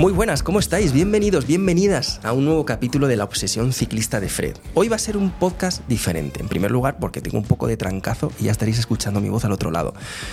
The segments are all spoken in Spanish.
Muy buenas, ¿cómo estáis? Bienvenidos, bienvenidas a un nuevo capítulo de La Obsesión Ciclista de Fred. Hoy va a ser un podcast diferente, en primer lugar porque tengo un poco de trancazo y ya estaréis escuchando mi voz al otro lado.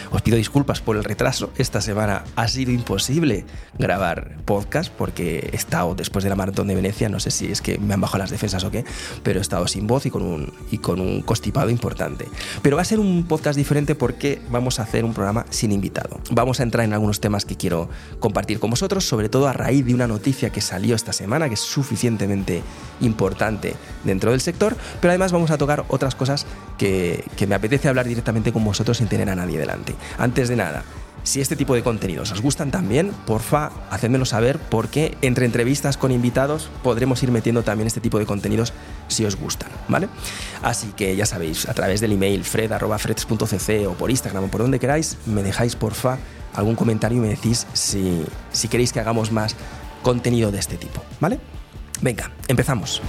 Os pido disculpas por el retraso, esta semana ha sido imposible grabar podcast porque he estado después de la maratón de Venecia, no sé si es que me han bajado las defensas o qué, pero he estado sin voz y con un, y con un constipado importante. Pero va a ser un podcast diferente porque vamos a hacer un programa sin invitado. Vamos a entrar en algunos temas que quiero compartir con vosotros, sobre todo a raíz de una noticia que salió esta semana, que es suficientemente importante dentro del sector, pero además vamos a tocar otras cosas que, que me apetece hablar directamente con vosotros sin tener a nadie delante. Antes de nada, si este tipo de contenidos os gustan también, porfa, hacedmelo saber porque entre entrevistas con invitados podremos ir metiendo también este tipo de contenidos si os gustan, ¿vale? Así que ya sabéis, a través del email fred.freds.cc o por Instagram o por donde queráis, me dejáis porfa algún comentario y me decís si, si queréis que hagamos más contenido de este tipo, ¿vale? Venga, empezamos.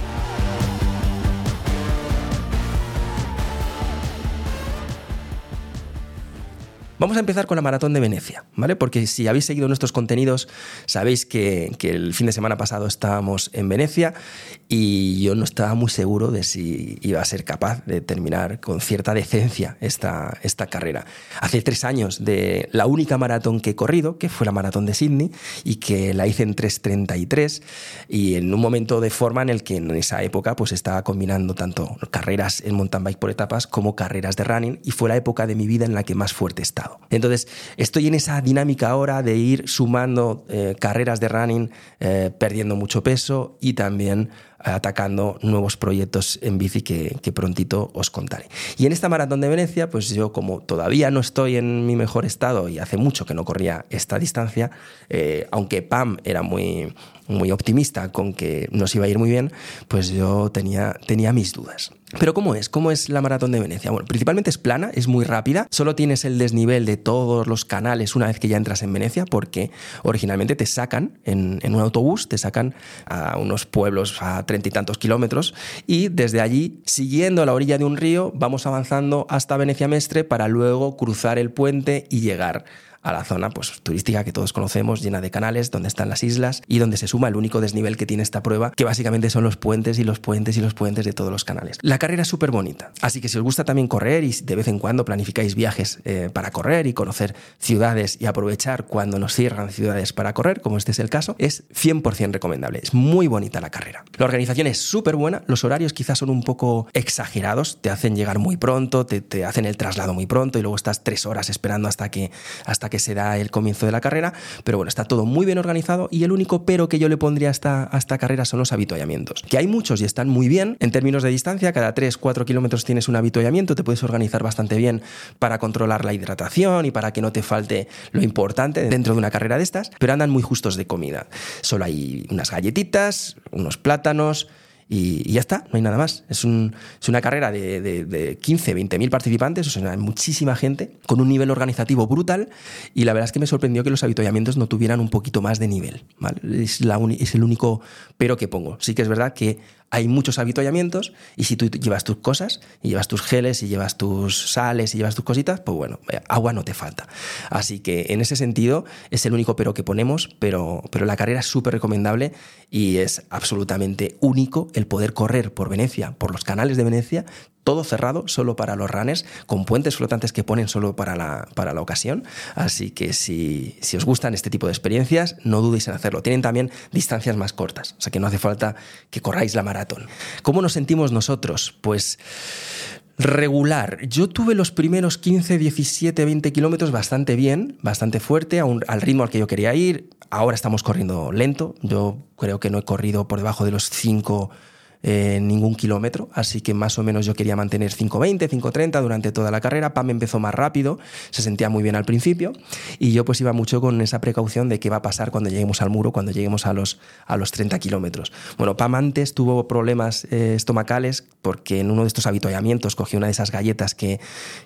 Vamos a empezar con la maratón de Venecia, ¿vale? Porque si habéis seguido nuestros contenidos, sabéis que, que, el fin de semana pasado estábamos en Venecia y yo no estaba muy seguro de si iba a ser capaz de terminar con cierta decencia esta, esta carrera. Hace tres años de la única maratón que he corrido, que fue la maratón de Sydney, y que la hice en 3.33 y en un momento de forma en el que en esa época pues estaba combinando tanto carreras en mountain bike por etapas como carreras de running y fue la época de mi vida en la que más fuerte estaba. Entonces, estoy en esa dinámica ahora de ir sumando eh, carreras de running, eh, perdiendo mucho peso y también atacando nuevos proyectos en bici que, prontito os contaré. Y en esta maratón de Venecia, pues yo como todavía no estoy en mi mejor estado y hace mucho que no corría esta distancia, eh, aunque Pam era muy, muy optimista con que nos iba a ir muy bien, pues yo tenía, tenía mis dudas. Pero ¿cómo es? ¿Cómo es la maratón de Venecia? Bueno, principalmente es plana, es muy rápida, solo tienes el desnivel de todos los canales una vez que ya entras en Venecia, porque originalmente te sacan en, en un autobús, te sacan a unos pueblos a treinta y tantos kilómetros y desde allí, siguiendo la orilla de un río, vamos avanzando hasta Venecia Mestre para luego cruzar el puente y llegar a la zona pues, turística que todos conocemos, llena de canales, donde están las islas y donde se suma el único desnivel que tiene esta prueba, que básicamente son los puentes y los puentes y los puentes de todos los canales. La carrera es súper bonita, así que si os gusta también correr y de vez en cuando planificáis viajes eh, para correr y conocer ciudades y aprovechar cuando nos cierran ciudades para correr, como este es el caso, es 100% recomendable. Es muy bonita la carrera. La organización es súper buena, los horarios quizás son un poco exagerados, te hacen llegar muy pronto, te, te hacen el traslado muy pronto y luego estás tres horas esperando hasta que, hasta que se da el comienzo de la carrera, pero bueno, está todo muy bien organizado y el único pero que yo le pondría a esta, a esta carrera son los avituallamientos, que hay muchos y están muy bien en términos de distancia, cada 3-4 kilómetros tienes un avituallamiento, te puedes organizar bastante bien para controlar la hidratación y para que no te falte lo importante dentro de una carrera de estas, pero andan muy justos de comida. Solo hay unas galletitas, unos plátanos, y, ya está, no hay nada más. Es, un, es una carrera de, de, de 15, 20 mil participantes, o sea, muchísima gente, con un nivel organizativo brutal, y la verdad es que me sorprendió que los avituallamientos no tuvieran un poquito más de nivel. es el único pero que pongo. Sí que es verdad que hay muchos avituallamientos y si tú llevas tus cosas y llevas tus geles y llevas tus sales y llevas tus cositas, pues bueno, agua no te falta. Así que en ese sentido es el único pero que ponemos, pero, pero la carrera es súper recomendable y es absolutamente único el poder correr por Venecia, por los canales de Venecia, todo cerrado solo para los runners, con puentes flotantes que ponen solo para la, para la ocasión. Así que si, si, os gustan este tipo de experiencias, no dudéis en hacerlo. Tienen también distancias más cortas, o sea que no hace falta que corráis la maratón. ¿Cómo nos sentimos nosotros? Pues regular. Yo tuve los primeros 15, 17, 20 kilómetros bastante bien, bastante fuerte, al ritmo al que yo quería ir. Ahora estamos corriendo lento. Yo creo que no he corrido por debajo de los 5 eh, ningún kilómetro, así que más o menos yo quería mantener 5.20, 5.30 durante toda la carrera. Pam empezó más rápido, se sentía muy bien al principio y yo pues iba mucho con esa precaución de qué va a pasar cuando lleguemos al muro, cuando lleguemos a los, a los 30 kilómetros. Bueno, Pam antes tuvo problemas eh, estomacales porque en uno de estos habituallamientos cogió una de esas galletas que,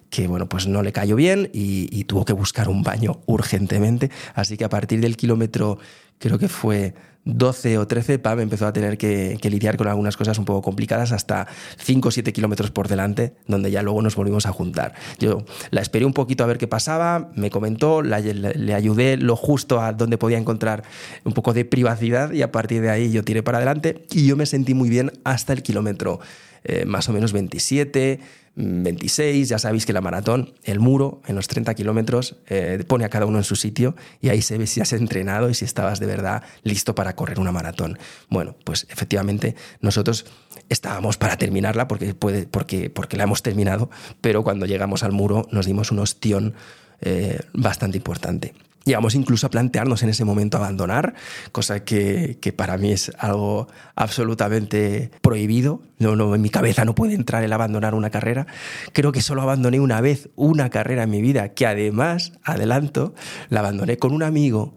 que bueno, pues no le cayó bien y, y tuvo que buscar un baño urgentemente, así que a partir del kilómetro creo que fue 12 o 13, Pam empezó a tener que, lidiar con algunas cosas un poco complicadas hasta 5 o 7 kilómetros por delante, donde ya luego nos volvimos a juntar. Yo la esperé un poquito a ver qué pasaba, me comentó, le ayudé lo justo a donde podía encontrar un poco de privacidad y a partir de ahí yo tiré para adelante y yo me sentí muy bien hasta el kilómetro eh, más o menos 27 26, ya sabéis que la maratón, el muro en los 30 kilómetros, eh, pone a cada uno en su sitio y ahí se ve si has entrenado y si estabas de verdad listo para correr una maratón. Bueno, pues efectivamente nosotros estábamos para terminarla porque, puede, porque, porque la hemos terminado, pero cuando llegamos al muro nos dimos un ostión eh, bastante importante. Llegamos incluso a plantearnos en ese momento abandonar, cosa que, para mí es algo absolutamente prohibido. No, en mi cabeza no puede entrar el abandonar una carrera. Creo que solo abandoné una vez una carrera en mi vida, que además, adelanto, la abandoné con un amigo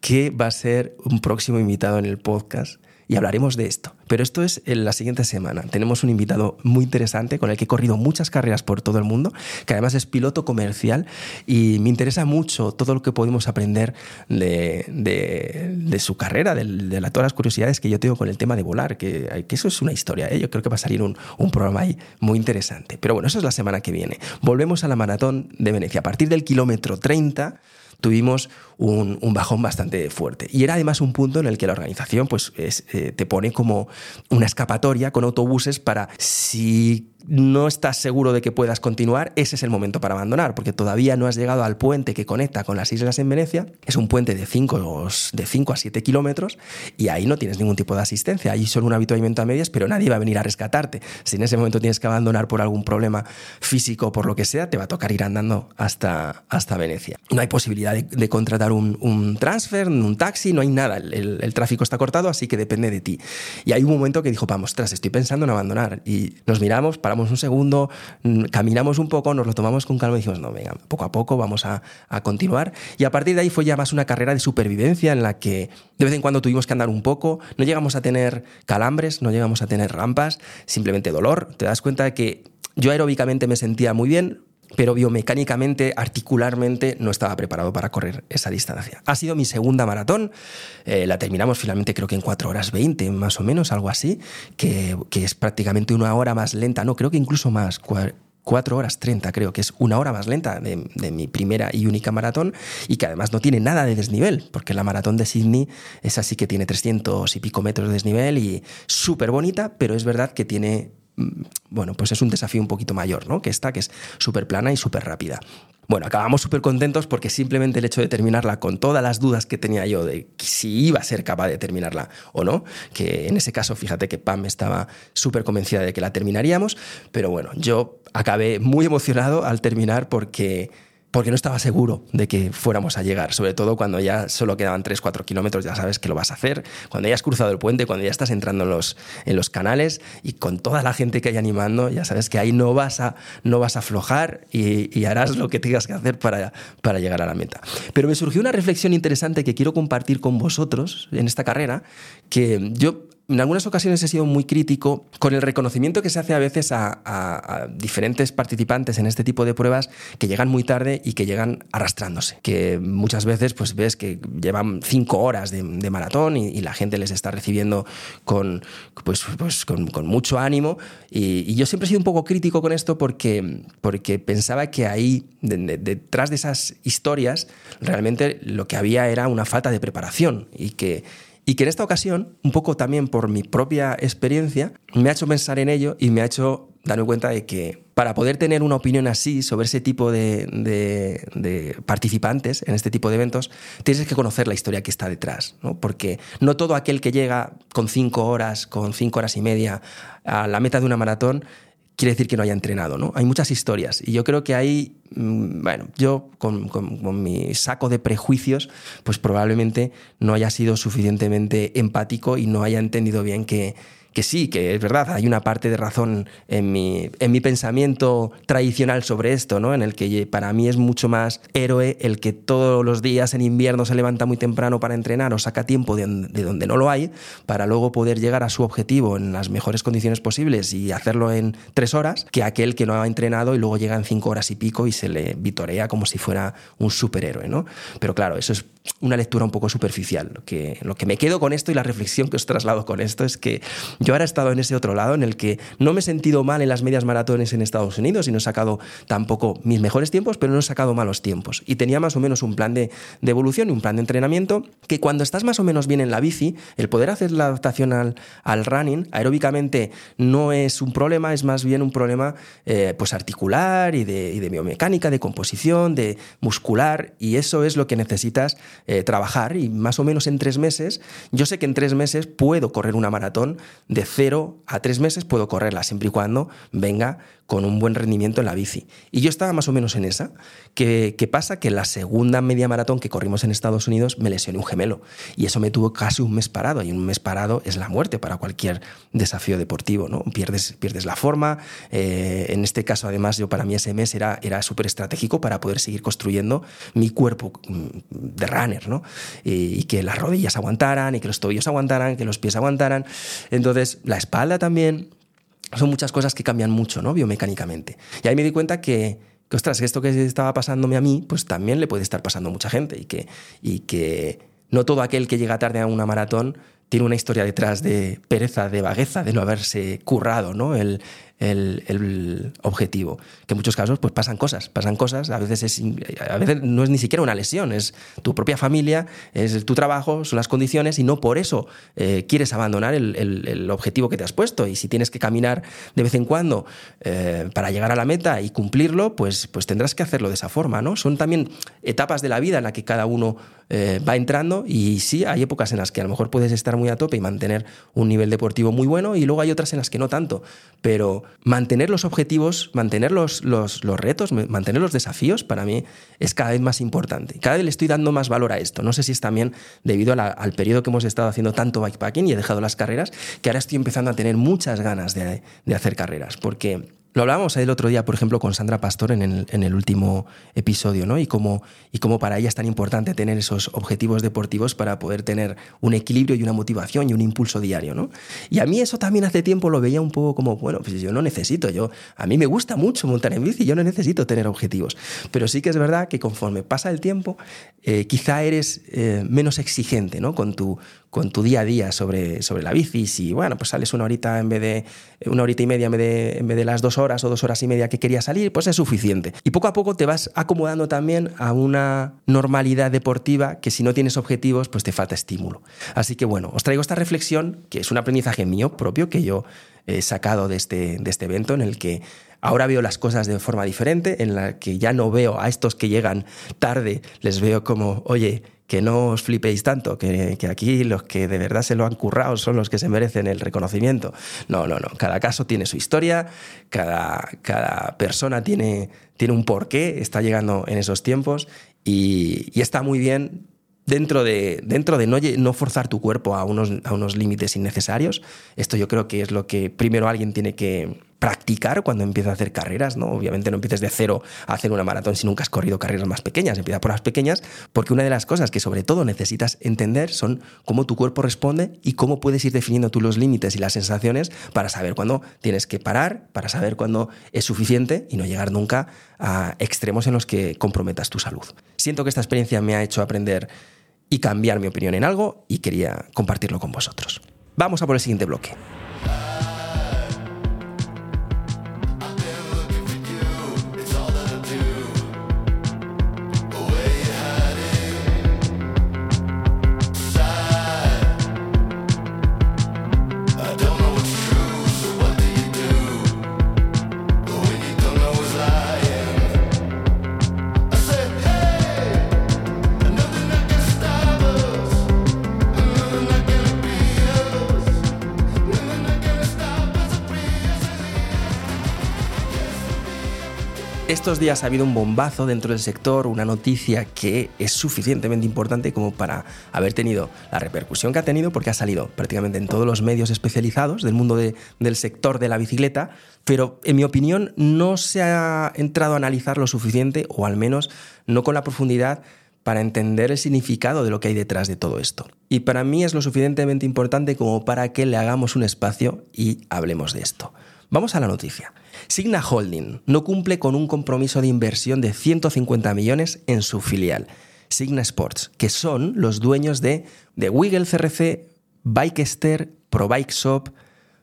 que va a ser un próximo invitado en el podcast y hablaremos de esto. Pero esto es en la siguiente semana. Tenemos un invitado muy interesante con el que he corrido muchas carreras por todo el mundo, que además es piloto comercial y me interesa mucho todo lo que podemos aprender de, su carrera, de, de, todas las curiosidades que yo tengo con el tema de volar, que, que eso es una historia. ¿eh? Yo creo que va a salir un, un programa ahí muy interesante. Pero bueno, eso es la semana que viene. Volvemos a la maratón de Venecia. A partir del kilómetro 30 tuvimos un, bajón bastante fuerte. Y era además un punto en el que la organización pues, eh, te pone como una escapatoria con autobuses para si no estás seguro de que puedas continuar, ese es el momento para abandonar, porque todavía no has llegado al puente que conecta con las islas en Venecia. Es un puente de 5 de cinco a 7 kilómetros y ahí no tienes ningún tipo de asistencia. Ahí solo un habituamiento a medias, pero nadie va a venir a rescatarte. Si en ese momento tienes que abandonar por algún problema físico o por lo que sea, te va a tocar ir andando hasta, hasta Venecia. No hay posibilidad de, contratar un, transfer, un taxi, no hay nada. El, el, tráfico está cortado, así que depende de ti. Y hay un momento que dijo, vamos, tras, estoy pensando en abandonar. Y nos miramos, un segundo, mm, caminamos un poco, nos lo tomamos con calma y dijimos, no, venga, poco a poco vamos a, continuar. Y a partir de ahí fue ya más una carrera de supervivencia en la que de vez en cuando tuvimos que andar un poco, no llegamos a tener calambres, no llegamos a tener rampas, simplemente dolor. Te das cuenta que yo aeróbicamente me sentía muy bien, pero biomecánicamente, articularmente, no estaba preparado para correr esa distancia. Ha sido mi segunda maratón, eh, la terminamos finalmente creo que en 4 horas 20, más o menos, algo así, que, es prácticamente una hora más lenta, no, creo que incluso más, 4 horas 30, creo que es una hora más lenta de, mi primera y única maratón y que además no tiene nada de desnivel, porque la maratón de Sydney es así que tiene 300 y pico metros de desnivel y súper bonita, pero es verdad que tiene bueno, pues es un desafío un poquito mayor, ¿no? Que esta, que es súper plana y súper rápida. Bueno, acabamos súper contentos porque simplemente el hecho de terminarla con todas las dudas que tenía yo de si iba a ser capaz de terminarla o no, que en ese caso fíjate que Pam estaba súper convencida de que la terminaríamos, pero bueno, yo acabé muy emocionado al terminar porque porque no estaba seguro de que fuéramos a llegar, sobre todo cuando ya solo quedaban 3-4 kilómetros, ya sabes que lo vas a hacer, cuando ya has cruzado el puente, cuando ya estás entrando en los, en los canales y con toda la gente que hay animando, ya sabes que ahí no vas a, no vas a aflojar y, harás lo que tengas que hacer para, para llegar a la meta. Pero me surgió una reflexión interesante que quiero compartir con vosotros en esta carrera, que yo en algunas ocasiones he sido muy crítico con el reconocimiento que se hace a veces a, diferentes participantes en este tipo de pruebas que llegan muy tarde y que llegan arrastrándose. Que muchas veces pues ves que llevan cinco horas de, maratón y, la gente les está recibiendo con, pues, pues con, mucho ánimo. Y, yo siempre he sido un poco crítico con esto porque, porque pensaba que ahí, detrás de esas historias, realmente lo que había era una falta de preparación y que y que en esta ocasión, un poco también por mi propia experiencia, me ha hecho pensar en ello y me ha hecho darme cuenta de que para poder tener una opinión así sobre ese tipo de, participantes en este tipo de eventos, tienes que conocer la historia que está detrás, ¿no? porque no todo aquel que llega con cinco horas, con cinco horas y media a la meta de una maratón quiere decir que no haya entrenado, ¿no? Hay muchas historias y yo creo que ahí, mm, bueno, yo con, mi saco de prejuicios, pues probablemente no haya sido suficientemente empático y no haya entendido bien que, que sí, que es verdad, hay una parte de razón en mi, en mi pensamiento tradicional sobre esto, ¿no? En el que para mí es mucho más héroe el que todos los días en invierno se levanta muy temprano para entrenar o saca tiempo de, de donde no lo hay para luego poder llegar a su objetivo en las mejores condiciones posibles y hacerlo en tres horas, que aquel que no ha entrenado y luego llega en cinco horas y pico y se le vitorea como si fuera un superhéroe, ¿no? Pero claro, eso es una lectura un poco superficial. Lo que, lo que me quedo con esto y la reflexión que os traslado con esto es que yo ahora he estado en ese otro lado en el que no me he sentido mal en las medias maratones en Estados Unidos y no he sacado tampoco mis mejores tiempos, pero no he sacado malos tiempos. Y tenía más o menos un plan de, de evolución y un plan de entrenamiento que cuando estás más o menos bien en la bici, el poder hacer la adaptación al, al running aeróbicamente no es un problema, es más bien un problema eh, pues articular y de, y de biomecánica, de composición, de muscular, y eso es lo que necesitas eh, trabajar y más o menos en tres meses, yo sé que en tres meses puedo correr una maratón de cero a tres meses, puedo correrla siempre y cuando venga con un buen rendimiento en la bici. Y yo estaba más o menos en esa. ¿Qué, pasa? Que la segunda media maratón que corrimos en Estados Unidos me lesioné un gemelo. Y eso me tuvo casi un mes parado. Y un mes parado es la muerte para cualquier desafío deportivo. ¿no? Pierdes, pierdes la forma. Eh, en este caso, además, yo para mí ese mes era, era súper estratégico para poder seguir construyendo mi cuerpo mm, de runner. ¿no? Y, y que las rodillas aguantaran, y que los tobillos aguantaran, que los pies aguantaran. Entonces, la espalda también son muchas cosas que cambian mucho, ¿no? Biomecánicamente. Y ahí me di cuenta que, que, ostras, esto que estaba pasándome a mí, pues también le puede estar pasando a mucha gente y que, y que no todo aquel que llega tarde a una maratón tiene una historia detrás de pereza, de vagueza, de no haberse currado ¿no? El, el, objetivo. Que en muchos casos pues pasan cosas, pasan cosas, a veces, es, a veces no es ni siquiera una lesión, es tu propia familia, es tu trabajo, son las condiciones y no por eso eh, quieres abandonar el, objetivo que te has puesto. Y si tienes que caminar de vez en cuando eh, para llegar a la meta y cumplirlo, pues, pues tendrás que hacerlo de esa forma. ¿no? Son también etapas de la vida en la que cada uno eh, va entrando y sí, hay épocas en las que a lo mejor puedes estar muy a tope y mantener un nivel deportivo muy bueno y luego hay otras en las que no tanto, pero mantener los objetivos, mantener los, los, retos, mantener los desafíos para mí es cada vez más importante. Cada vez le estoy dando más valor a esto. No sé si es también debido al periodo que hemos estado haciendo tanto bikepacking y he dejado las carreras, que ahora estoy empezando a tener muchas ganas de, de hacer carreras, porque lo hablábamos el otro día, por ejemplo, con Sandra Pastor en el, en el último episodio, ¿no? Y cómo, y cómo para ella es tan importante tener esos objetivos deportivos para poder tener un equilibrio y una motivación y un impulso diario, ¿no? Y a mí eso también hace tiempo lo veía un poco como, bueno, pues yo no necesito, yo, a mí me gusta mucho montar en bici, yo no necesito tener objetivos. Pero sí que es verdad que conforme pasa el tiempo, eh, quizá eres eh, menos exigente, ¿no? Con tu, con tu día a día sobre, sobre la bici. Si, bueno, pues sales una horita en vez de una horita y media en vez de, en vez de las dos horas o dos horas y media que querías salir, pues es suficiente. Y poco a poco te vas acomodando también a una normalidad deportiva que si no tienes objetivos, pues te falta estímulo. Así que bueno, os traigo esta reflexión, que es un aprendizaje mío propio que yo he sacado de este, de este evento en el que ahora veo las cosas de forma diferente, en la que ya no veo a estos que llegan tarde, les veo como, oye, que no os flipéis tanto, que, aquí los que de verdad se lo han currado son los que se merecen el reconocimiento. No, no, no. Cada caso tiene su historia, cada, cada persona tiene, tiene un porqué, está llegando en esos tiempos y está muy bien dentro de, dentro de no, forzar tu cuerpo a unos, a unos límites innecesarios. Esto yo creo que es lo que primero alguien tiene que, practicar cuando empieza a hacer carreras, ¿no? Obviamente no empieces de cero a hacer una maratón si nunca has corrido carreras más pequeñas, empieza por las pequeñas, porque una de las cosas que sobre todo necesitas entender son cómo tu cuerpo responde y cómo puedes ir definiendo tú los límites y las sensaciones para saber cuándo tienes que parar, para saber cuándo es suficiente y no llegar nunca a extremos en los que comprometas tu salud. Siento que esta experiencia me ha hecho aprender y cambiar mi opinión en algo y quería compartirlo con vosotros. Vamos a por el siguiente bloque. Estos días ha habido un bombazo dentro del sector, una noticia que es suficientemente importante como para haber tenido la repercusión que ha tenido, porque ha salido prácticamente en todos los medios especializados del mundo del sector de la bicicleta, pero en mi opinión no se ha entrado a analizar lo suficiente, o al menos no con la profundidad para entender el significado de lo que hay detrás de todo esto. Y para mí es lo suficientemente importante como para que le hagamos un espacio y hablemos de esto. Vamos a la noticia. Signa Holding no cumple con un compromiso de inversión de 150 millones en su filial, Signa Sports, que son los dueños de, de Wiggle CRC, Bikester, ProBike Shop,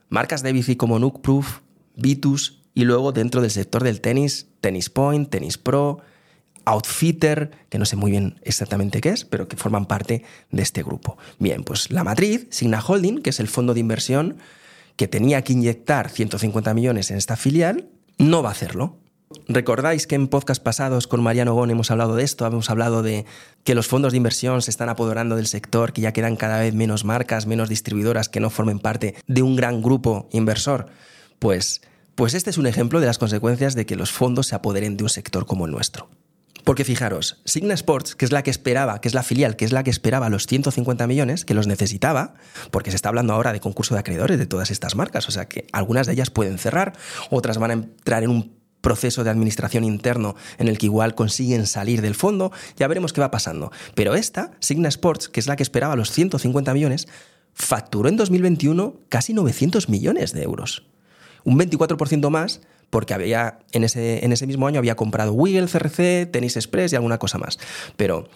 marcas de bici como Nukeproof, Vitus y luego dentro del sector del tenis, Tennis Point, Tennis Pro, Outfitter, que no sé muy bien exactamente qué es, pero que forman parte de este grupo. Bien, pues la matriz, Signa Holding, que es el fondo de inversión que tenía que inyectar 150 millones en esta filial, no va a hacerlo. ¿Recordáis que en podcast pasados con Mariano Gon hemos hablado de esto? Hemos hablado de que los fondos de inversión se están apoderando del sector, que ya quedan cada vez menos marcas, menos distribuidoras que no formen parte de un gran grupo inversor. Pues, pues este es un ejemplo de las consecuencias de que los fondos se apoderen de un sector como el nuestro. Porque fijaros, Signa Sports, que es la que esperaba, que es la filial, que es la que esperaba los 150 millones, que los necesitaba, porque se está hablando ahora de concurso de acreedores de todas estas marcas, o sea que algunas de ellas pueden cerrar, otras van a entrar en un proceso de administración interno en el que igual consiguen salir del fondo, ya veremos qué va pasando. Pero esta, Signa Sports, que es la que esperaba los 150 millones, facturó en 2021 casi 900 millones de euros. Un 24% más porque había, en ese, en ese mismo año había comprado Wiggle, CRC, Tennis Express y alguna cosa más. Pero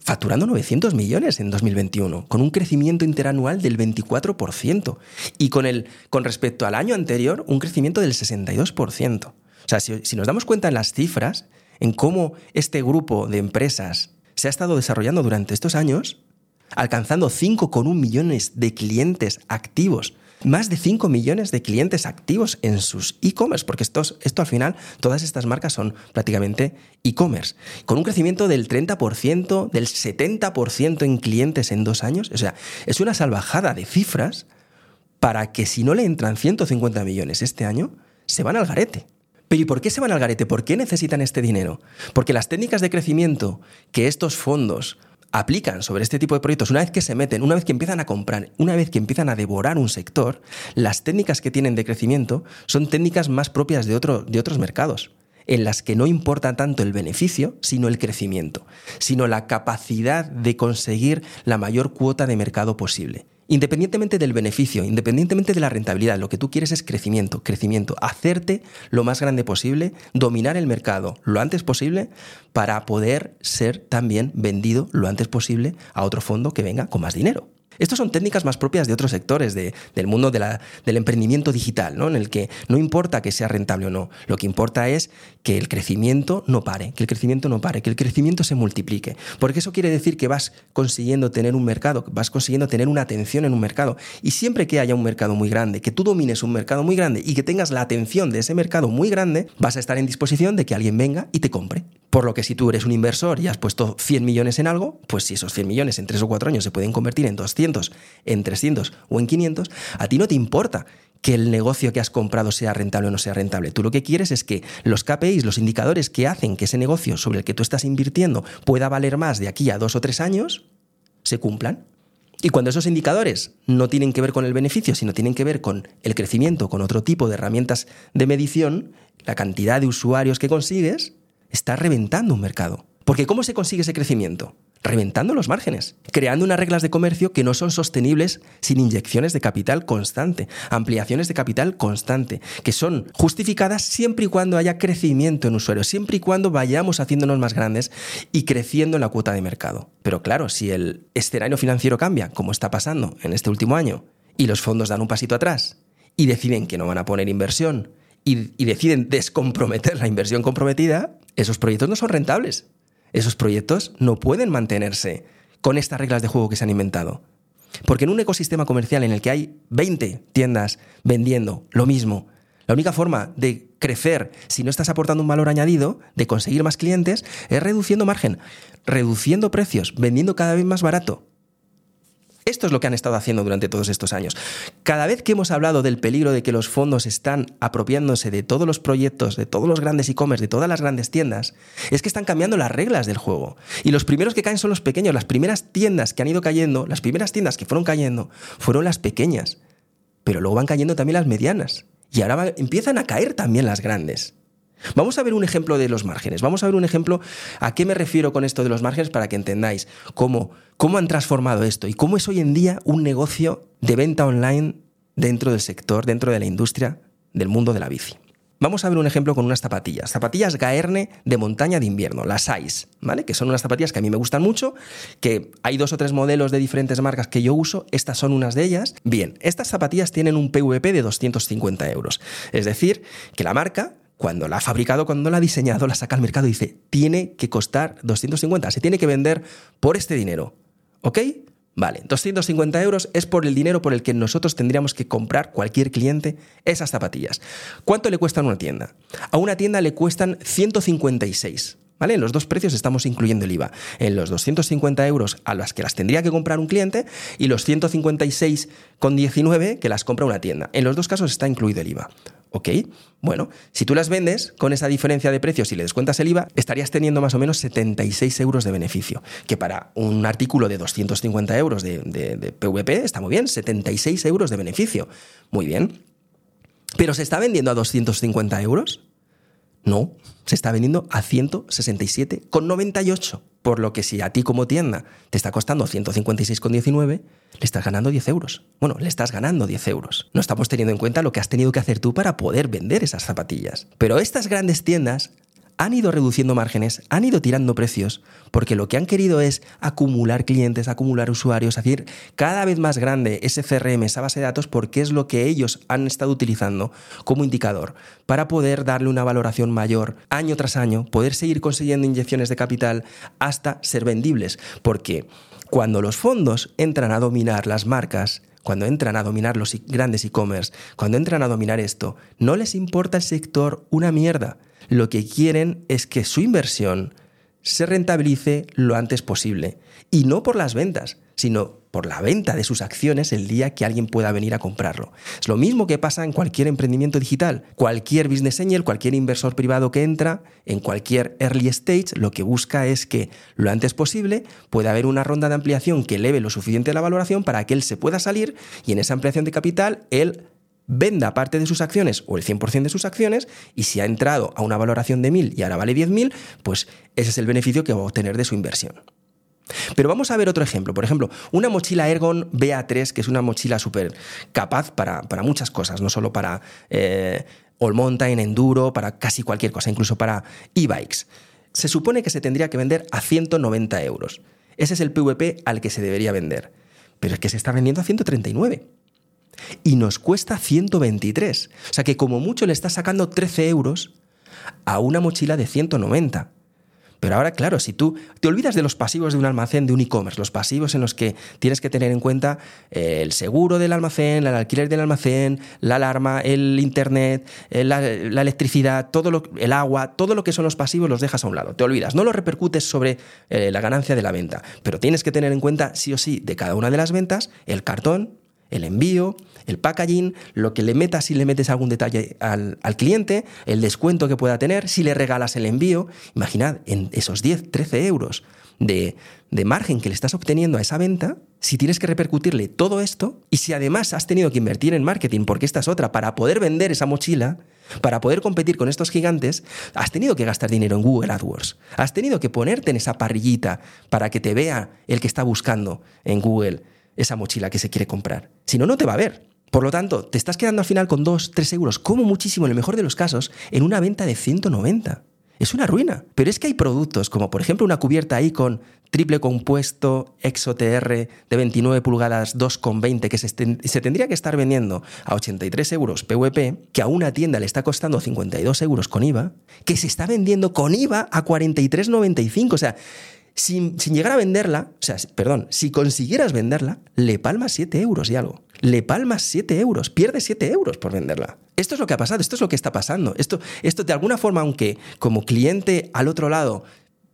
facturando 900 millones en 2021, con un crecimiento interanual del 24%, y con, el, con respecto al año anterior, un crecimiento del 62%. O sea, si, si nos damos cuenta en las cifras, en cómo este grupo de empresas se ha estado desarrollando durante estos años, alcanzando 5,1 millones de clientes activos más de 5 millones de clientes activos en sus e-commerce, porque esto, al final, todas estas marcas son prácticamente e-commerce, con un crecimiento del 30%, del 70% en clientes en dos años. O sea, es una salvajada de cifras para que si no le entran 150 millones este año, se van al garete. Pero ¿y por qué se van al garete? ¿Por qué necesitan este dinero? Porque las técnicas de crecimiento que estos fondos aplican sobre este tipo de proyectos, una vez que se meten, una vez que empiezan a comprar, una vez que empiezan a devorar un sector, las técnicas que tienen de crecimiento son técnicas más propias de, otro, de otros mercados en las que no importa tanto el beneficio, sino el crecimiento, sino la capacidad de conseguir la mayor cuota de mercado posible. Independientemente del beneficio, independientemente de la rentabilidad, lo que tú quieres es crecimiento, crecimiento, hacerte lo más grande posible, dominar el mercado lo antes posible para poder ser también vendido lo antes posible a otro fondo que venga con más dinero. Estas son técnicas más propias de otros sectores del mundo del emprendimiento digital, ¿no? en el que no importa que sea rentable o no, lo que importa es que el crecimiento no pare, que el crecimiento no pare, que el crecimiento se multiplique. Porque eso quiere decir que vas consiguiendo tener un mercado, vas consiguiendo tener una atención en un mercado. Y siempre que haya un mercado muy grande, que tú domines un mercado muy grande y que tengas la atención de ese mercado muy grande, vas a estar en disposición de que alguien venga y te compre. Por lo que si tú eres un inversor y has puesto 100 millones en algo, pues si esos 100 millones en 3 o 4 años se pueden convertir en 200, en 300 o en 500, a ti no te importa que el negocio que has comprado sea rentable o no sea rentable. Tú lo que quieres es que los KPIs, los indicadores que hacen que ese negocio sobre el que tú estás invirtiendo pueda valer más de aquí a dos o tres años, se cumplan. Y cuando esos indicadores no tienen que ver con el beneficio, sino tienen que ver con el crecimiento, con otro tipo de herramientas de medición, la cantidad de usuarios que consigues, está reventando un mercado. Porque ¿cómo se consigue ese crecimiento? Reventando los márgenes, creando unas reglas de comercio que no son sostenibles sin inyecciones de capital constante, ampliaciones de capital constante, que son justificadas siempre y cuando haya crecimiento en usuarios, siempre y cuando vayamos haciéndonos más grandes y creciendo en la cuota de mercado. Pero claro, si el escenario financiero cambia, como está pasando en este último año, y los fondos dan un pasito atrás y deciden que no van a poner inversión y, deciden descomprometer la inversión comprometida, esos proyectos no son rentables. Esos proyectos no pueden mantenerse con estas reglas de juego que se han inventado. Porque en un ecosistema comercial en el que hay 20 tiendas vendiendo lo mismo, la única forma de crecer si no estás aportando un valor añadido, de conseguir más clientes, es reduciendo margen, reduciendo precios, vendiendo cada vez más barato. Esto es lo que han estado haciendo durante todos estos años. Cada vez que hemos hablado del peligro de que los fondos están apropiándose de todos los proyectos, de todos los grandes e-commerce, de todas las grandes tiendas, es que están cambiando las reglas del juego. Y los primeros que caen son los pequeños. Las primeras tiendas que han ido cayendo, las primeras tiendas que fueron cayendo, fueron las pequeñas. Pero luego van cayendo también las medianas. Y ahora empiezan a caer también las grandes. Vamos a ver un ejemplo de los márgenes. Vamos a ver un ejemplo a qué me refiero con esto de los márgenes para que entendáis cómo, cómo han transformado esto y cómo es hoy en día un negocio de venta online dentro del sector, dentro de la industria del mundo de la bici. Vamos a ver un ejemplo con unas zapatillas. Zapatillas Gaerne de montaña de invierno, las Ice, ¿vale? Que son unas zapatillas que a mí me gustan mucho, que hay dos o tres modelos de diferentes marcas que yo uso, estas son unas de ellas. Bien, estas zapatillas tienen un PVP de 250 euros. Es decir, que la marca cuando la ha fabricado, cuando la ha diseñado, la saca al mercado y dice, tiene que costar 250, se tiene que vender por este dinero. ¿Ok? Vale, 250 euros es por el dinero por el que nosotros tendríamos que comprar cualquier cliente esas zapatillas. ¿Cuánto le cuestan a una tienda? A una tienda le cuestan 156. ¿Vale? En los dos precios estamos incluyendo el IVA. En los 250 euros a las que las tendría que comprar un cliente y los 156,19 que las compra una tienda. En los dos casos está incluido el IVA. ¿Ok? Bueno, si tú las vendes con esa diferencia de precios y le descuentas el IVA, estarías teniendo más o menos 76 euros de beneficio, que para un artículo de 250 euros de, de PVP está muy bien, 76 euros de beneficio. Muy bien. ¿Pero se está vendiendo a 250 euros? No, se está vendiendo a 167,98. Por lo que si a ti como tienda te está costando 156,19, le estás ganando 10 euros. Bueno, le estás ganando 10 euros. No estamos teniendo en cuenta lo que has tenido que hacer tú para poder vender esas zapatillas. Pero estas grandes tiendas han ido reduciendo márgenes, han ido tirando precios, porque lo que han querido es acumular clientes, acumular usuarios, hacer cada vez más grande ese CRM, esa base de datos, porque es lo que ellos han estado utilizando como indicador para poder darle una valoración mayor año tras año, poder seguir consiguiendo inyecciones de capital hasta ser vendibles, porque cuando los fondos entran a dominar las marcas, cuando entran a dominar los grandes e-commerce, cuando entran a dominar esto, no les importa el sector una mierda lo que quieren es que su inversión se rentabilice lo antes posible. Y no por las ventas, sino por la venta de sus acciones el día que alguien pueda venir a comprarlo. Es lo mismo que pasa en cualquier emprendimiento digital. Cualquier business angel, cualquier inversor privado que entra en cualquier early stage, lo que busca es que lo antes posible pueda haber una ronda de ampliación que eleve lo suficiente la valoración para que él se pueda salir y en esa ampliación de capital él venda parte de sus acciones o el 100% de sus acciones y si ha entrado a una valoración de 1.000 y ahora vale 10.000, pues ese es el beneficio que va a obtener de su inversión. Pero vamos a ver otro ejemplo. Por ejemplo, una mochila Ergon BA3, que es una mochila súper capaz para, muchas cosas, no solo para eh, all mountain, enduro, para casi cualquier cosa, incluso para e-bikes. Se supone que se tendría que vender a 190 euros. Ese es el PVP al que se debería vender. Pero es que se está vendiendo a 139 y nos cuesta 123. O sea que como mucho le está sacando 13 euros a una mochila de 190. Pero ahora, claro, si tú te olvidas de los pasivos de un almacén, de un e-commerce, los pasivos en los que tienes que tener en cuenta eh, el seguro del almacén, el alquiler del almacén, la alarma, el internet, eh, la, electricidad, todo el agua, todo lo que son los pasivos los dejas a un lado. Te olvidas, no lo repercutes sobre eh, la ganancia de la venta, pero tienes que tener en cuenta sí o sí de cada una de las ventas el cartón, el envío, el packaging, lo que le metas si le metes algún detalle al, cliente, el descuento que pueda tener, si le regalas el envío. Imaginad, en esos 10, 13 euros de, de margen que le estás obteniendo a esa venta, si tienes que repercutirle todo esto y si además has tenido que invertir en marketing, porque esta es otra, para poder vender esa mochila, para poder competir con estos gigantes, has tenido que gastar dinero en Google AdWords. Has tenido que ponerte en esa parrillita para que te vea el que está buscando en Google esa mochila que se quiere comprar. Si no, no te va a ver. Por lo tanto, te estás quedando al final con 2, 3 euros, como muchísimo en el mejor de los casos, en una venta de 190. Es una ruina. Pero es que hay productos como por ejemplo una cubierta ahí con triple compuesto ExoTR de 29 pulgadas 2,20 que se, se, tendría que estar vendiendo a 83 euros PVP, que a una tienda le está costando 52 euros con IVA, que se está vendiendo con IVA a 43,95. O sea, sin, llegar a venderla, o sea, perdón, si consiguieras venderla, le palmas 7 euros y algo. Le palmas 7 euros, pierdes 7 euros por venderla. Esto es lo que ha pasado, esto es lo que está pasando. Esto, esto de alguna forma, aunque como cliente al otro lado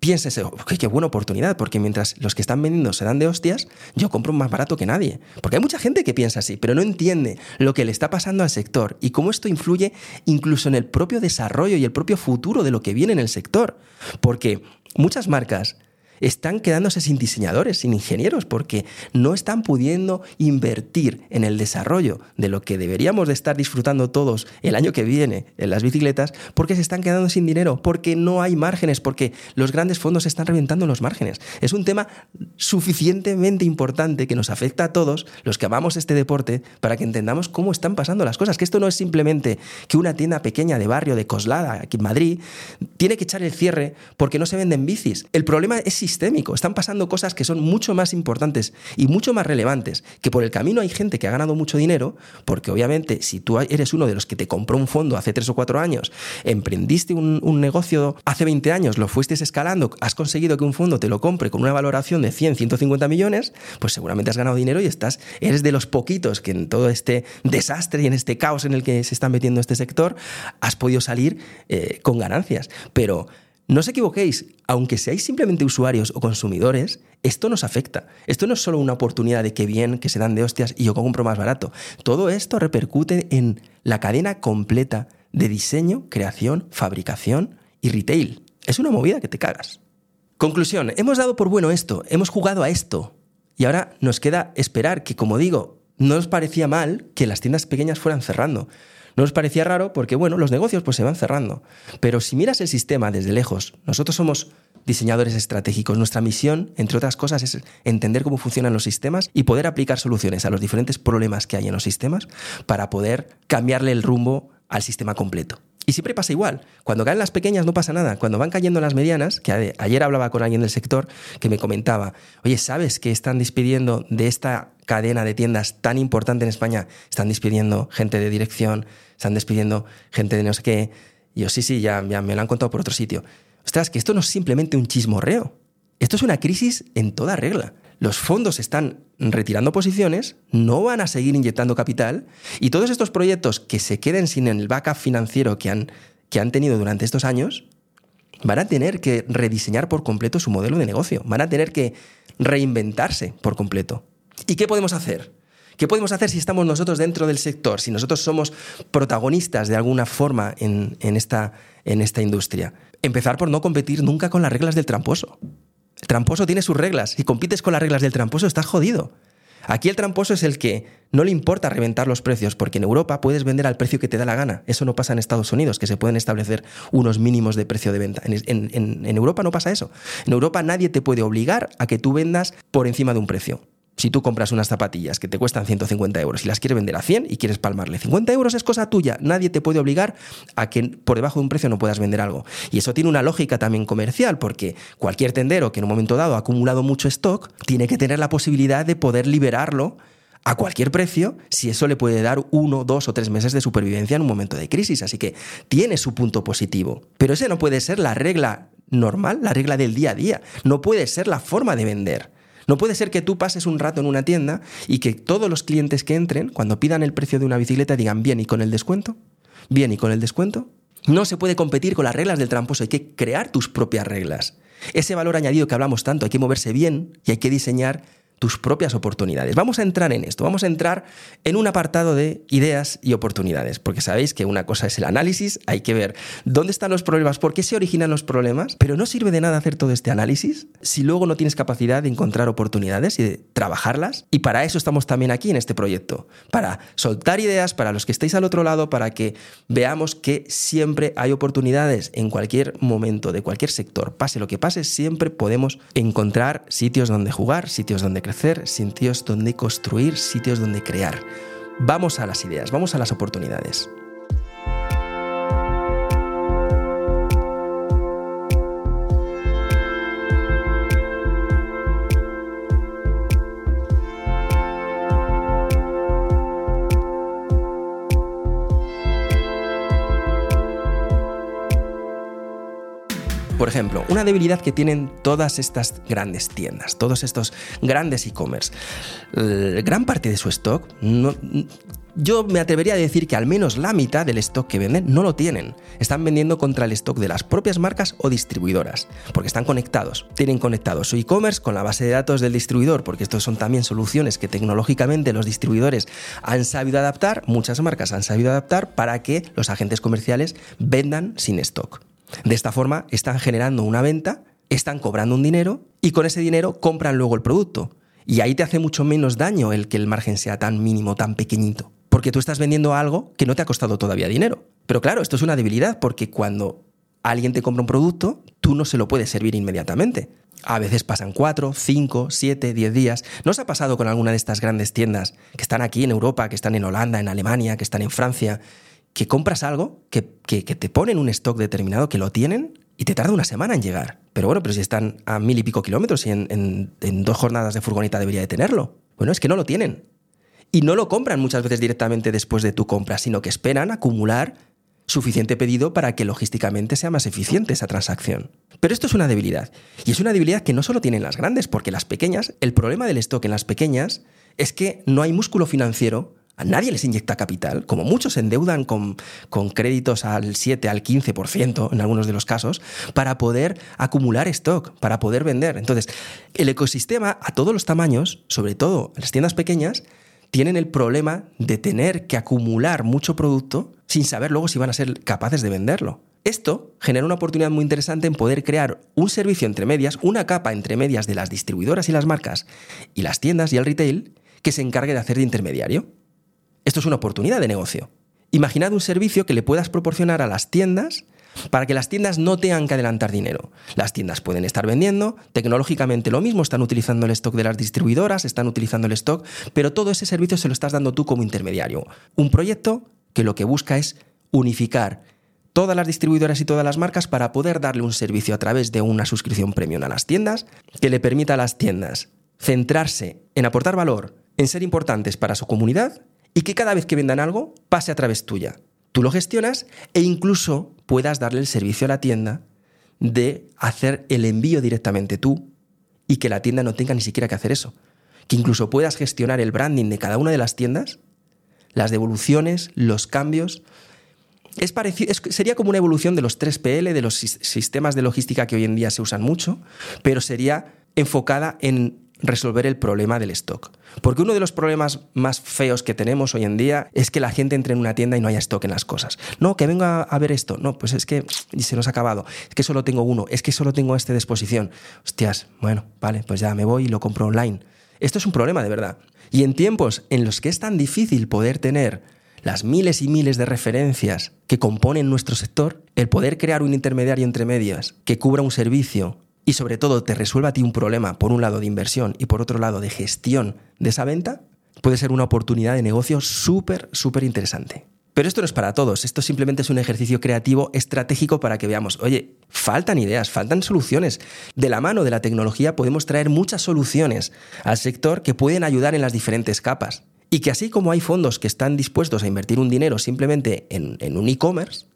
pienses, qué buena oportunidad, porque mientras los que están vendiendo se dan de hostias, yo compro más barato que nadie. Porque hay mucha gente que piensa así, pero no entiende lo que le está pasando al sector y cómo esto influye incluso en el propio desarrollo y el propio futuro de lo que viene en el sector. Porque muchas marcas están quedándose sin diseñadores, sin ingenieros, porque no están pudiendo invertir en el desarrollo de lo que deberíamos de estar disfrutando todos el año que viene en las bicicletas, porque se están quedando sin dinero, porque no hay márgenes, porque los grandes fondos están reventando los márgenes. Es un tema suficientemente importante que nos afecta a todos los que amamos este deporte para que entendamos cómo están pasando las cosas, que esto no es simplemente que una tienda pequeña de barrio de Coslada, aquí en Madrid, tiene que echar el cierre porque no se venden bicis. El problema es sistémico. Están pasando cosas que son mucho más importantes y mucho más relevantes. Que por el camino hay gente que ha ganado mucho dinero, porque obviamente si tú eres uno de los que te compró un fondo hace tres o cuatro años, emprendiste un, negocio hace 20 años, lo fuiste escalando, has conseguido que un fondo te lo compre con una valoración de 100, 150 millones, pues seguramente has ganado dinero y estás, eres de los poquitos que en todo este desastre y en este caos en el que se está metiendo este sector, has podido salir eh, con ganancias. Pero no os equivoquéis, aunque seáis simplemente usuarios o consumidores, esto nos afecta. Esto no es solo una oportunidad de que bien, que se dan de hostias y yo compro más barato. Todo esto repercute en la cadena completa de diseño, creación, fabricación y retail. Es una movida que te cagas. Conclusión, hemos dado por bueno esto, hemos jugado a esto. Y ahora nos queda esperar que, como digo, no os parecía mal que las tiendas pequeñas fueran cerrando. No nos parecía raro porque, bueno, los negocios pues se van cerrando. Pero si miras el sistema desde lejos, nosotros somos diseñadores estratégicos. Nuestra misión, entre otras cosas, es entender cómo funcionan los sistemas y poder aplicar soluciones a los diferentes problemas que hay en los sistemas para poder cambiarle el rumbo al sistema completo. Y siempre pasa igual. Cuando caen las pequeñas no pasa nada. Cuando van cayendo las medianas, que ayer hablaba con alguien del sector que me comentaba, oye, ¿sabes que están despidiendo de esta cadena de tiendas tan importante en España? Están despidiendo gente de dirección, están despidiendo gente de no sé qué. Y yo, sí, sí, ya, ya me lo han contado por otro sitio. Ostras, que esto no es simplemente un chismorreo. Esto es una crisis en toda regla. Los fondos están retirando posiciones, no van a seguir inyectando capital y todos estos proyectos que se queden sin el backup financiero que han, que han tenido durante estos años, van a tener que rediseñar por completo su modelo de negocio, van a tener que reinventarse por completo. ¿Y qué podemos hacer? ¿Qué podemos hacer si estamos nosotros dentro del sector, si nosotros somos protagonistas de alguna forma en, esta, en esta industria? Empezar por no competir nunca con las reglas del tramposo. El tramposo tiene sus reglas. Si compites con las reglas del tramposo, estás jodido. Aquí el tramposo es el que no le importa reventar los precios, porque en Europa puedes vender al precio que te da la gana. Eso no pasa en Estados Unidos, que se pueden establecer unos mínimos de precio de venta. En, en Europa no pasa eso. En Europa nadie te puede obligar a que tú vendas por encima de un precio si tú compras unas zapatillas que te cuestan 150 euros y las quieres vender a 100 y quieres palmarle 50 euros, es cosa tuya. Nadie te puede obligar a que por debajo de un precio no puedas vender algo. Y eso tiene una lógica también comercial, porque cualquier tendero que en un momento dado ha acumulado mucho stock tiene que tener la posibilidad de poder liberarlo a cualquier precio si eso le puede dar uno, dos o tres meses de supervivencia en un momento de crisis. Así que tiene su punto positivo. Pero ese no puede ser la regla normal, la regla del día a día. No puede ser la forma de vender. No puede ser que tú pases un rato en una tienda y que todos los clientes que entren, cuando pidan el precio de una bicicleta, digan bien y con el descuento, bien y con el descuento. No se puede competir con las reglas del tramposo, hay que crear tus propias reglas. Ese valor añadido que hablamos tanto, hay que moverse bien y hay que diseñar tus propias oportunidades. Vamos a entrar en esto, vamos a entrar en un apartado de ideas y oportunidades, porque sabéis que una cosa es el análisis, hay que ver dónde están los problemas, por qué se originan los problemas, pero no sirve de nada hacer todo este análisis si luego no tienes capacidad de encontrar oportunidades y de trabajarlas. Y para eso estamos también aquí en este proyecto, para soltar ideas para los que estéis al otro lado, para que veamos que siempre hay oportunidades en cualquier momento, de cualquier sector, pase lo que pase, siempre podemos encontrar sitios donde jugar, sitios donde crecer, sitios donde construir, sitios donde crear. Vamos a las ideas, vamos a las oportunidades. Por ejemplo, una debilidad que tienen todas estas grandes tiendas, todos estos grandes e-commerce, gran parte de su stock yo me atrevería a decir que al menos la mitad del stock que venden no lo tienen. Están vendiendo contra el stock de las propias marcas o distribuidoras, porque están conectados. Tienen conectado su e-commerce con la base de datos del distribuidor, porque estos son también soluciones que tecnológicamente los distribuidores han sabido adaptar, muchas marcas han sabido adaptar para que los agentes comerciales vendan sin stock. De esta forma están generando una venta, están cobrando un dinero y con ese dinero compran luego el producto. Y ahí te hace mucho menos daño el que el margen sea tan mínimo, tan pequeñito porque tú estás vendiendo algo que no te ha costado todavía dinero. Pero claro, esto es una debilidad porque cuando alguien te compra un producto, tú no se lo puedes servir inmediatamente. A veces pasan 4, 5, 7, 10 días. ¿No os ha pasado con alguna de estas grandes tiendas que están aquí en Europa, que están en Holanda, en Alemania, que están en Francia, que compras algo, que, te ponen un stock determinado, que lo tienen y te tarda una semana en llegar? Pero bueno, pero si están a mil y pico kilómetros y en dos jornadas de furgoneta debería de tenerlo. Bueno, es que no lo tienen. Y no lo compran muchas veces directamente después de tu compra, sino que esperan acumular suficiente pedido para que logísticamente sea más eficiente esa transacción. Pero esto es una debilidad. Y es una debilidad que no solo tienen las grandes, porque las pequeñas, el problema del stock en las pequeñas es que no hay músculo financiero, a nadie les inyecta capital, como muchos se endeudan con, créditos al 7, al 15% en algunos de los casos, para poder acumular stock, para poder vender. Entonces, el ecosistema a todos los tamaños, sobre todo las tiendas pequeñas, tienen el problema de tener que acumular mucho producto sin saber luego si van a ser capaces de venderlo. Esto genera una oportunidad muy interesante en poder crear un servicio entre medias, una capa entre medias de las distribuidoras y las marcas y las tiendas y el retail que se encargue de hacer de intermediario. Esto es una oportunidad de negocio. Imaginad un servicio que le puedas proporcionar a las tiendas para que las tiendas no tengan que adelantar dinero. Las tiendas pueden estar vendiendo, tecnológicamente lo mismo, están utilizando el stock de las distribuidoras, están utilizando el stock, pero todo ese servicio se lo estás dando tú como intermediario. Un proyecto que lo que busca es unificar todas las distribuidoras y todas las marcas para poder darle un servicio a través de una suscripción premium a las tiendas que le permita a las tiendas centrarse en aportar valor, en ser importantes para su comunidad y que cada vez que vendan algo pase a través tuya. Tú lo gestionas e incluso puedas darle el servicio a la tienda de hacer el envío directamente tú y que la tienda no tenga ni siquiera que hacer eso. Que incluso puedas gestionar el branding de cada una de las tiendas, las devoluciones, los cambios. Es parecido, sería como una evolución de los 3PL, de los sistemas de logística que hoy en día se usan mucho, pero sería enfocada en resolver el problema del stock. Porque uno de los problemas más feos que tenemos hoy en día es que la gente entre en una tienda y no haya stock en las cosas. No, que venga a ver esto. No, pues es que se nos ha acabado. Es que solo tengo uno. Es que solo tengo este de exposición. Hostias, bueno, vale, pues ya me voy y lo compro online. Esto es un problema de verdad. Y en tiempos en los que es tan difícil poder tener las miles y miles de referencias que componen nuestro sector, el poder crear un intermediario entre medias que cubra un servicio y sobre todo te resuelva a ti un problema, por un lado de inversión y por otro lado de gestión de esa venta, puede ser una oportunidad de negocio súper, súper interesante. Pero esto no es para todos, esto simplemente es un ejercicio creativo estratégico para que veamos, oye, faltan ideas, faltan soluciones. De la mano de la tecnología podemos traer muchas soluciones al sector que pueden ayudar en las diferentes capas. Y que así como hay fondos que están dispuestos a invertir un dinero simplemente en, en un e-commerce,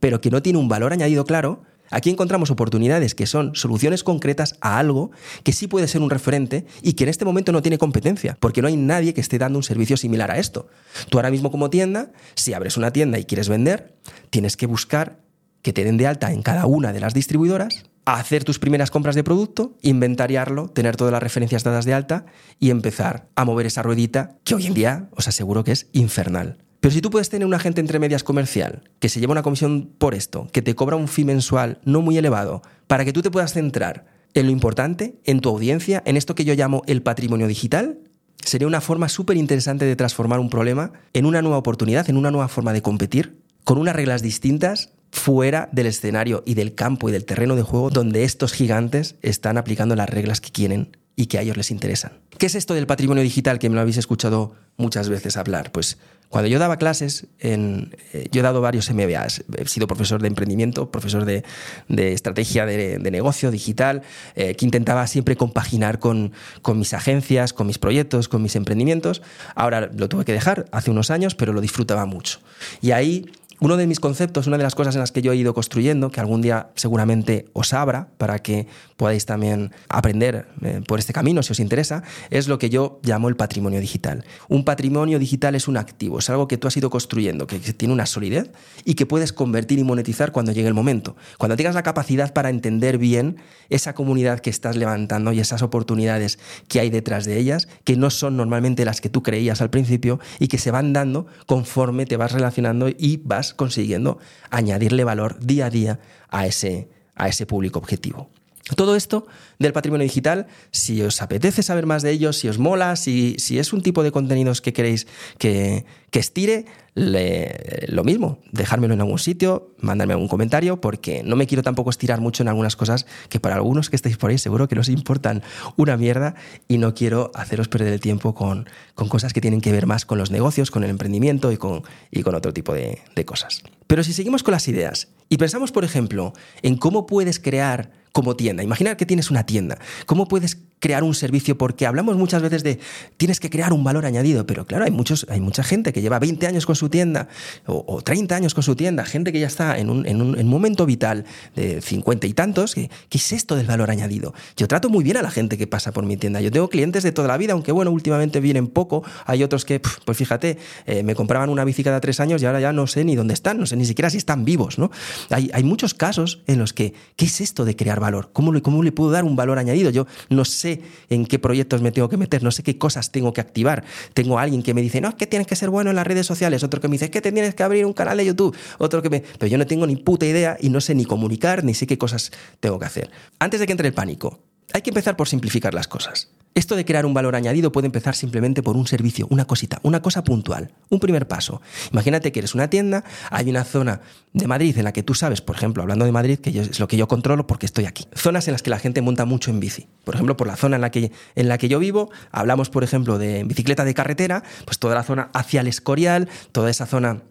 pero que no tiene un valor añadido claro, Aquí encontramos oportunidades que son soluciones concretas a algo que sí puede ser un referente y que en este momento no tiene competencia, porque no hay nadie que esté dando un servicio similar a esto. Tú ahora mismo como tienda, si abres una tienda y quieres vender, tienes que buscar que te den de alta en cada una de las distribuidoras, hacer tus primeras compras de producto, inventariarlo, tener todas las referencias dadas de alta y empezar a mover esa ruedita que hoy en día os aseguro que es infernal. Pero si tú puedes tener un agente entre medias comercial que se lleva una comisión por esto, que te cobra un fee mensual no muy elevado, para que tú te puedas centrar en lo importante, en tu audiencia, en esto que yo llamo el patrimonio digital, sería una forma súper interesante de transformar un problema en una nueva oportunidad, en una nueva forma de competir, con unas reglas distintas fuera del escenario y del campo y del terreno de juego donde estos gigantes están aplicando las reglas que quieren y que a ellos les interesan. ¿Qué es esto del patrimonio digital que me lo habéis escuchado muchas veces hablar? Pues cuando yo daba clases, en, eh, yo he dado varios MBAs, he sido profesor de emprendimiento, profesor de, estrategia de, negocio digital, eh, que intentaba siempre compaginar con, con, mis agencias, con mis proyectos, con mis emprendimientos. Ahora lo tuve que dejar hace unos años, pero lo disfrutaba mucho. Y ahí Uno de mis conceptos, una de las cosas en las que yo he ido construyendo, que algún día seguramente os abra para que podáis también aprender eh, por este camino si os interesa, es lo que yo llamo el patrimonio digital. Un patrimonio digital es un activo, es algo que tú has ido construyendo, que tiene una solidez y que puedes convertir y monetizar cuando llegue el momento. Cuando tengas la capacidad para entender bien esa comunidad que estás levantando y esas oportunidades que hay detrás de ellas, que no son normalmente las que tú creías al principio y que se van dando conforme te vas relacionando y vas consiguiendo añadirle valor día a día a ese, a ese público objetivo. Todo esto del patrimonio digital, si os apetece saber más de ello, si os mola, si, si es un tipo de contenidos que queréis que, estire, lo mismo, dejármelo en algún sitio, mandarme algún comentario, porque no me quiero tampoco estirar mucho en algunas cosas que para algunos que estáis por ahí seguro que nos importan una mierda y no quiero haceros perder el tiempo con, con cosas que tienen que ver más con los negocios, con el emprendimiento y con, y con otro tipo de cosas. Pero si seguimos con las ideas y pensamos, por ejemplo, en cómo puedes crear como tienda. Imaginar que tienes una tienda. ¿Cómo puedes crear un servicio? Porque hablamos muchas veces de tienes que crear un valor añadido, pero claro, hay, muchos, hay mucha gente que lleva 20 años con su tienda o, 30 años con su tienda, gente que ya está en un, en un, momento vital de 50 y tantos. ¿Qué, ¿Qué es esto del valor añadido? Yo trato muy bien a la gente que pasa por mi tienda. Yo tengo clientes de toda la vida, aunque bueno, últimamente vienen poco. Hay otros que, pues fíjate, eh, me compraban una bici cada tres años y ahora ya no sé ni dónde están, no sé ni siquiera si están vivos. ¿no? Hay, hay muchos casos en los que, ¿qué es esto de crear valor? ¿Cómo le, ¿Cómo le puedo dar un valor añadido? Yo no sé en qué proyectos me tengo que meter, no sé qué cosas tengo que activar. Tengo alguien que me dice, no, es que tienes que ser bueno en las redes sociales, otro que me dice, es que te tienes que abrir un canal de YouTube, otro que me... Pero yo no tengo ni puta idea y no sé ni comunicar, ni sé qué cosas tengo que hacer. Antes de que entre el pánico, hay que empezar por simplificar las cosas. Esto de crear un valor añadido puede empezar simplemente por un servicio, una cosita, una cosa puntual, un primer paso. Imagínate que eres una tienda, hay una zona de Madrid en la que tú sabes, por ejemplo, hablando de Madrid, que es lo que yo controlo porque estoy aquí. Zonas en las que la gente monta mucho en bici. Por ejemplo, por la zona en la que, en la que yo vivo, hablamos, por ejemplo, de bicicleta de carretera, pues toda la zona hacia el Escorial, toda esa zona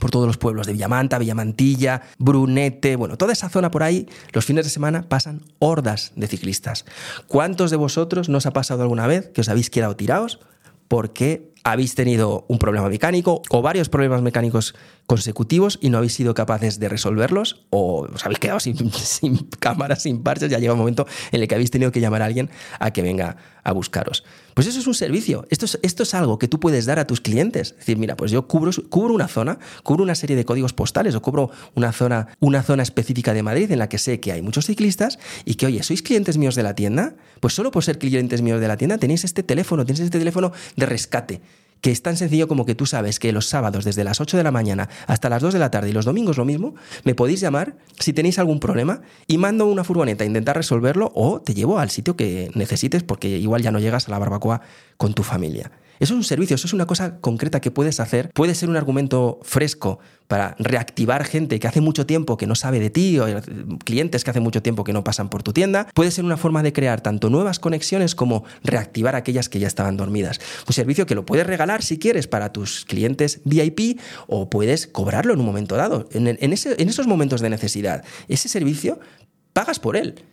por todos los pueblos de Villamanta, Villamantilla, Brunete, bueno, toda esa zona por ahí, los fines de semana pasan hordas de ciclistas. ¿Cuántos de vosotros nos ha pasado alguna vez que os habéis quedado tirados porque habéis tenido un problema mecánico o varios problemas mecánicos consecutivos y no habéis sido capaces de resolverlos o os habéis quedado sin, cámaras, sin parches, ya llega un momento en el que habéis tenido que llamar a alguien a que venga a buscaros. Pues eso es un servicio, esto es, esto es algo que tú puedes dar a tus clientes. Es decir, mira, pues yo cubro, cubro una zona, cubro una serie de códigos postales o cubro una zona, una zona específica de Madrid en la que sé que hay muchos ciclistas y que, oye, ¿sois clientes míos de la tienda? Pues solo por ser clientes míos de la tienda tenéis este teléfono, tenéis este teléfono de rescate que es tan sencillo como que tú sabes que los sábados desde las 8 de la mañana hasta las 2 de la tarde y los domingos lo mismo, me podéis llamar si tenéis algún problema y mando una furgoneta a intentar resolverlo o te llevo al sitio que necesites porque igual ya no llegas a la barbacoa con tu familia. Eso es un servicio, eso es una cosa concreta que puedes hacer. Puede ser un argumento fresco para reactivar gente que hace mucho tiempo que no sabe de ti o clientes que hace mucho tiempo que no pasan por tu tienda. Puede ser una forma de crear tanto nuevas conexiones como reactivar aquellas que ya estaban dormidas. Un servicio que lo puedes regalar si quieres para tus clientes VIP o puedes cobrarlo en un momento dado. En, en esos momentos de necesidad, ese servicio pagas por él.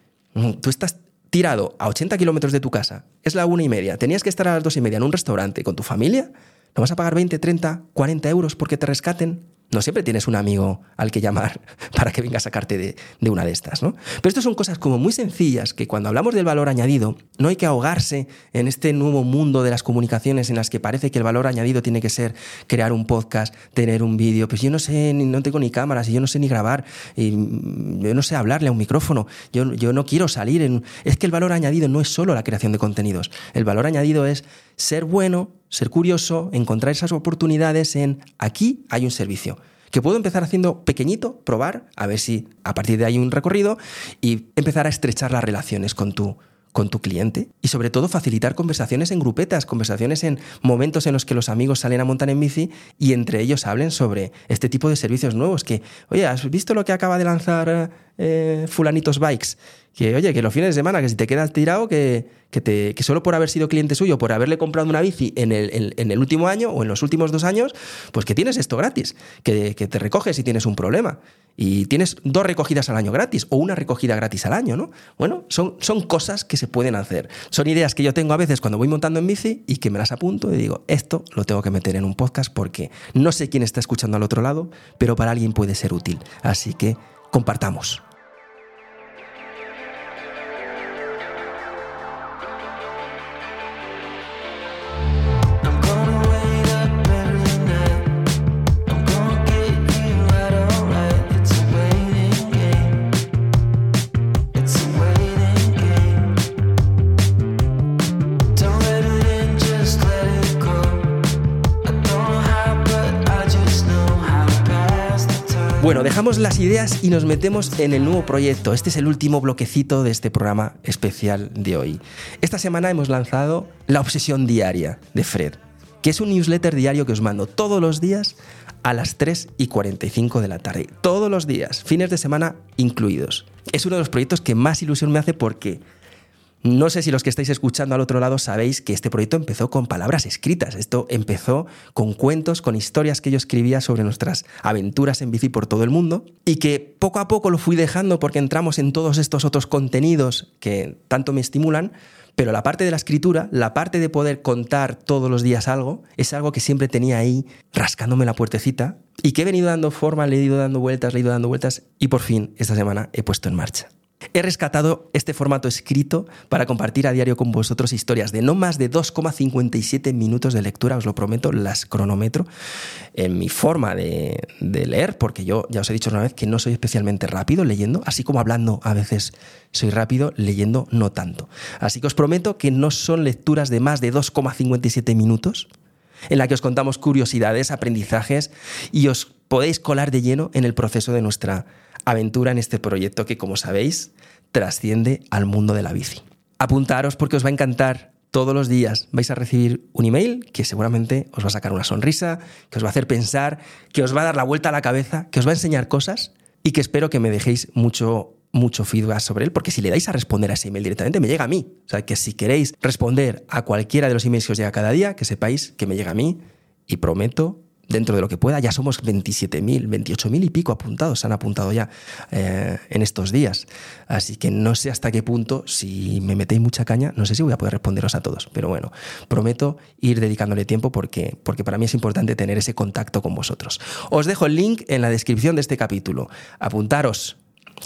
Tú estás tirado a 80 kilómetros de tu casa, es la una y media, tenías que estar a las dos y media en un restaurante con tu familia, ¿no vas a pagar 20, 30, 40 euros porque te rescaten? No siempre tienes un amigo al que llamar para que venga a sacarte de, una de estas, ¿no? Pero estas son cosas como muy sencillas que cuando hablamos del valor añadido, no hay que ahogarse en este nuevo mundo de las comunicaciones en las que parece que el valor añadido tiene que ser crear un podcast, tener un vídeo. Pues yo no sé, no tengo ni cámaras y yo no sé ni grabar, y yo no sé hablarle a un micrófono, yo, yo no quiero salir en... Es que el valor añadido no es solo la creación de contenidos, el valor añadido es ser bueno, ser curioso, encontrar esas oportunidades en aquí hay un servicio que puedo empezar haciendo pequeñito, probar, a ver si a partir de ahí un recorrido y empezar a estrechar las relaciones con tu, con tu cliente y sobre todo facilitar conversaciones en grupetas, conversaciones en momentos en los que los amigos salen a montar en bici y entre ellos hablen sobre este tipo de servicios nuevos que, oye, ¿has visto lo que acaba de lanzar eh, fulanitos bikes, que oye, que los fines de semana, que si te quedas tirado, que, que, solo por haber sido cliente suyo, por haberle comprado una bici en el, en, el, último año o en los últimos dos años, pues que tienes esto gratis, que, que, te recoges si tienes un problema. Y tienes dos recogidas al año gratis o una recogida gratis al año, ¿no? Bueno, son, son cosas que se pueden hacer. Son ideas que yo tengo a veces cuando voy montando en bici y que me las apunto y digo, esto lo tengo que meter en un podcast porque no sé quién está escuchando al otro lado, pero para alguien puede ser útil. Así que compartamos. Bueno, dejamos las ideas y nos metemos en el nuevo proyecto. Este es el último bloquecito de este programa especial de hoy. Esta semana hemos lanzado La Obsesión Diaria de Fred, que es un newsletter diario que os mando todos los días a las 3 y 45 de la tarde. Todos los días, fines de semana incluidos. Es uno de los proyectos que más ilusión me hace porque no sé si los que estáis escuchando al otro lado sabéis que este proyecto empezó con palabras escritas. Esto empezó con cuentos, con historias que yo escribía sobre nuestras aventuras en bici por todo el mundo y que poco a poco lo fui dejando porque entramos en todos estos otros contenidos que tanto me estimulan. Pero la parte de la escritura, la parte de poder contar todos los días algo, es algo que siempre tenía ahí rascándome la puertecita y que he venido dando forma, le he ido dando vueltas, le he ido dando vueltas y por fin esta semana he puesto en marcha. He rescatado este formato escrito para compartir a diario con vosotros historias de no más de 2,57 minutos de lectura, os lo prometo, las cronometro en mi forma de, leer, porque yo ya os he dicho una vez que no soy especialmente rápido leyendo, así como hablando a veces soy rápido, leyendo no tanto. Así que os prometo que no son lecturas de más de 2,57 minutos, en la que os contamos curiosidades, aprendizajes y os podéis colar de lleno en el proceso de nuestra aventura en este proyecto que, como sabéis, trasciende al mundo de la bici. Apuntaros porque os va a encantar. Todos los días vais a recibir un email que seguramente os va a sacar una sonrisa, que os va a hacer pensar, que os va a dar la vuelta a la cabeza, que os va a enseñar cosas y que espero que me dejéis mucho mucho feedback sobre él, porque si le dais a responder a ese email directamente, me llega a mí. O sea, que si queréis responder a cualquiera de los emails que os llega cada día, que sepáis que me llega a mí y prometo dentro de lo que pueda. Ya somos 27.000, 28.000 y pico apuntados, se han apuntado ya eh, en estos días. Así que no sé hasta qué punto, si me metéis mucha caña, no sé si voy a poder responderos a todos. Pero bueno, prometo ir dedicándole tiempo porque, porque para mí es importante tener ese contacto con vosotros. Os dejo el link en la descripción de este capítulo. Apuntaros,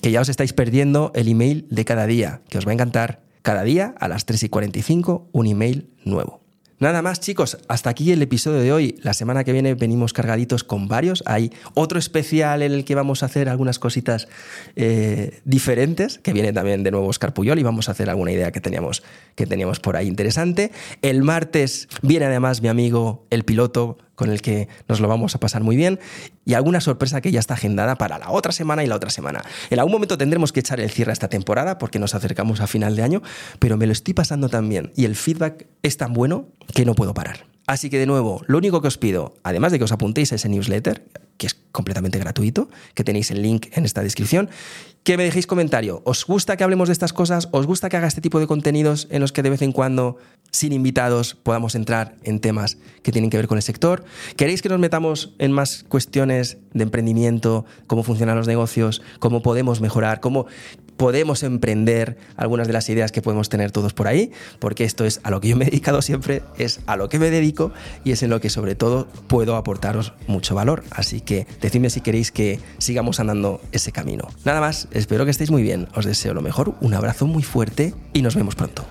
que ya os estáis perdiendo el email de cada día, que os va a encantar. Cada día a las 3 y 45 un email nuevo. Nada más chicos, hasta aquí el episodio de hoy. La semana que viene venimos cargaditos con varios. Hay otro especial en el que vamos a hacer algunas cositas eh, diferentes, que viene también de nuevo Oscar Puyol y vamos a hacer alguna idea que teníamos, que teníamos por ahí interesante. El martes viene además mi amigo el piloto con el que nos lo vamos a pasar muy bien y alguna sorpresa que ya está agendada para la otra semana y la otra semana. En algún momento tendremos que echar el cierre a esta temporada porque nos acercamos a final de año, pero me lo estoy pasando tan bien y el feedback es tan bueno que no puedo parar. Así que de nuevo, lo único que os pido, además de que os apuntéis a ese newsletter, que es completamente gratuito, que tenéis el link en esta descripción, que me dejéis comentario. ¿Os gusta que hablemos de estas cosas? ¿Os gusta que haga este tipo de contenidos en los que de vez en cuando, sin invitados, podamos entrar en temas que tienen que ver con el sector? ¿Queréis que nos metamos en más cuestiones de emprendimiento, cómo funcionan los negocios, cómo podemos mejorar, cómo podemos emprender algunas de las ideas que podemos tener todos por ahí, porque esto es a lo que yo me he dedicado siempre, es a lo que me dedico y es en lo que sobre todo puedo aportaros mucho valor. Así que decidme si queréis que sigamos andando ese camino. Nada más, espero que estéis muy bien, os deseo lo mejor, un abrazo muy fuerte y nos vemos pronto.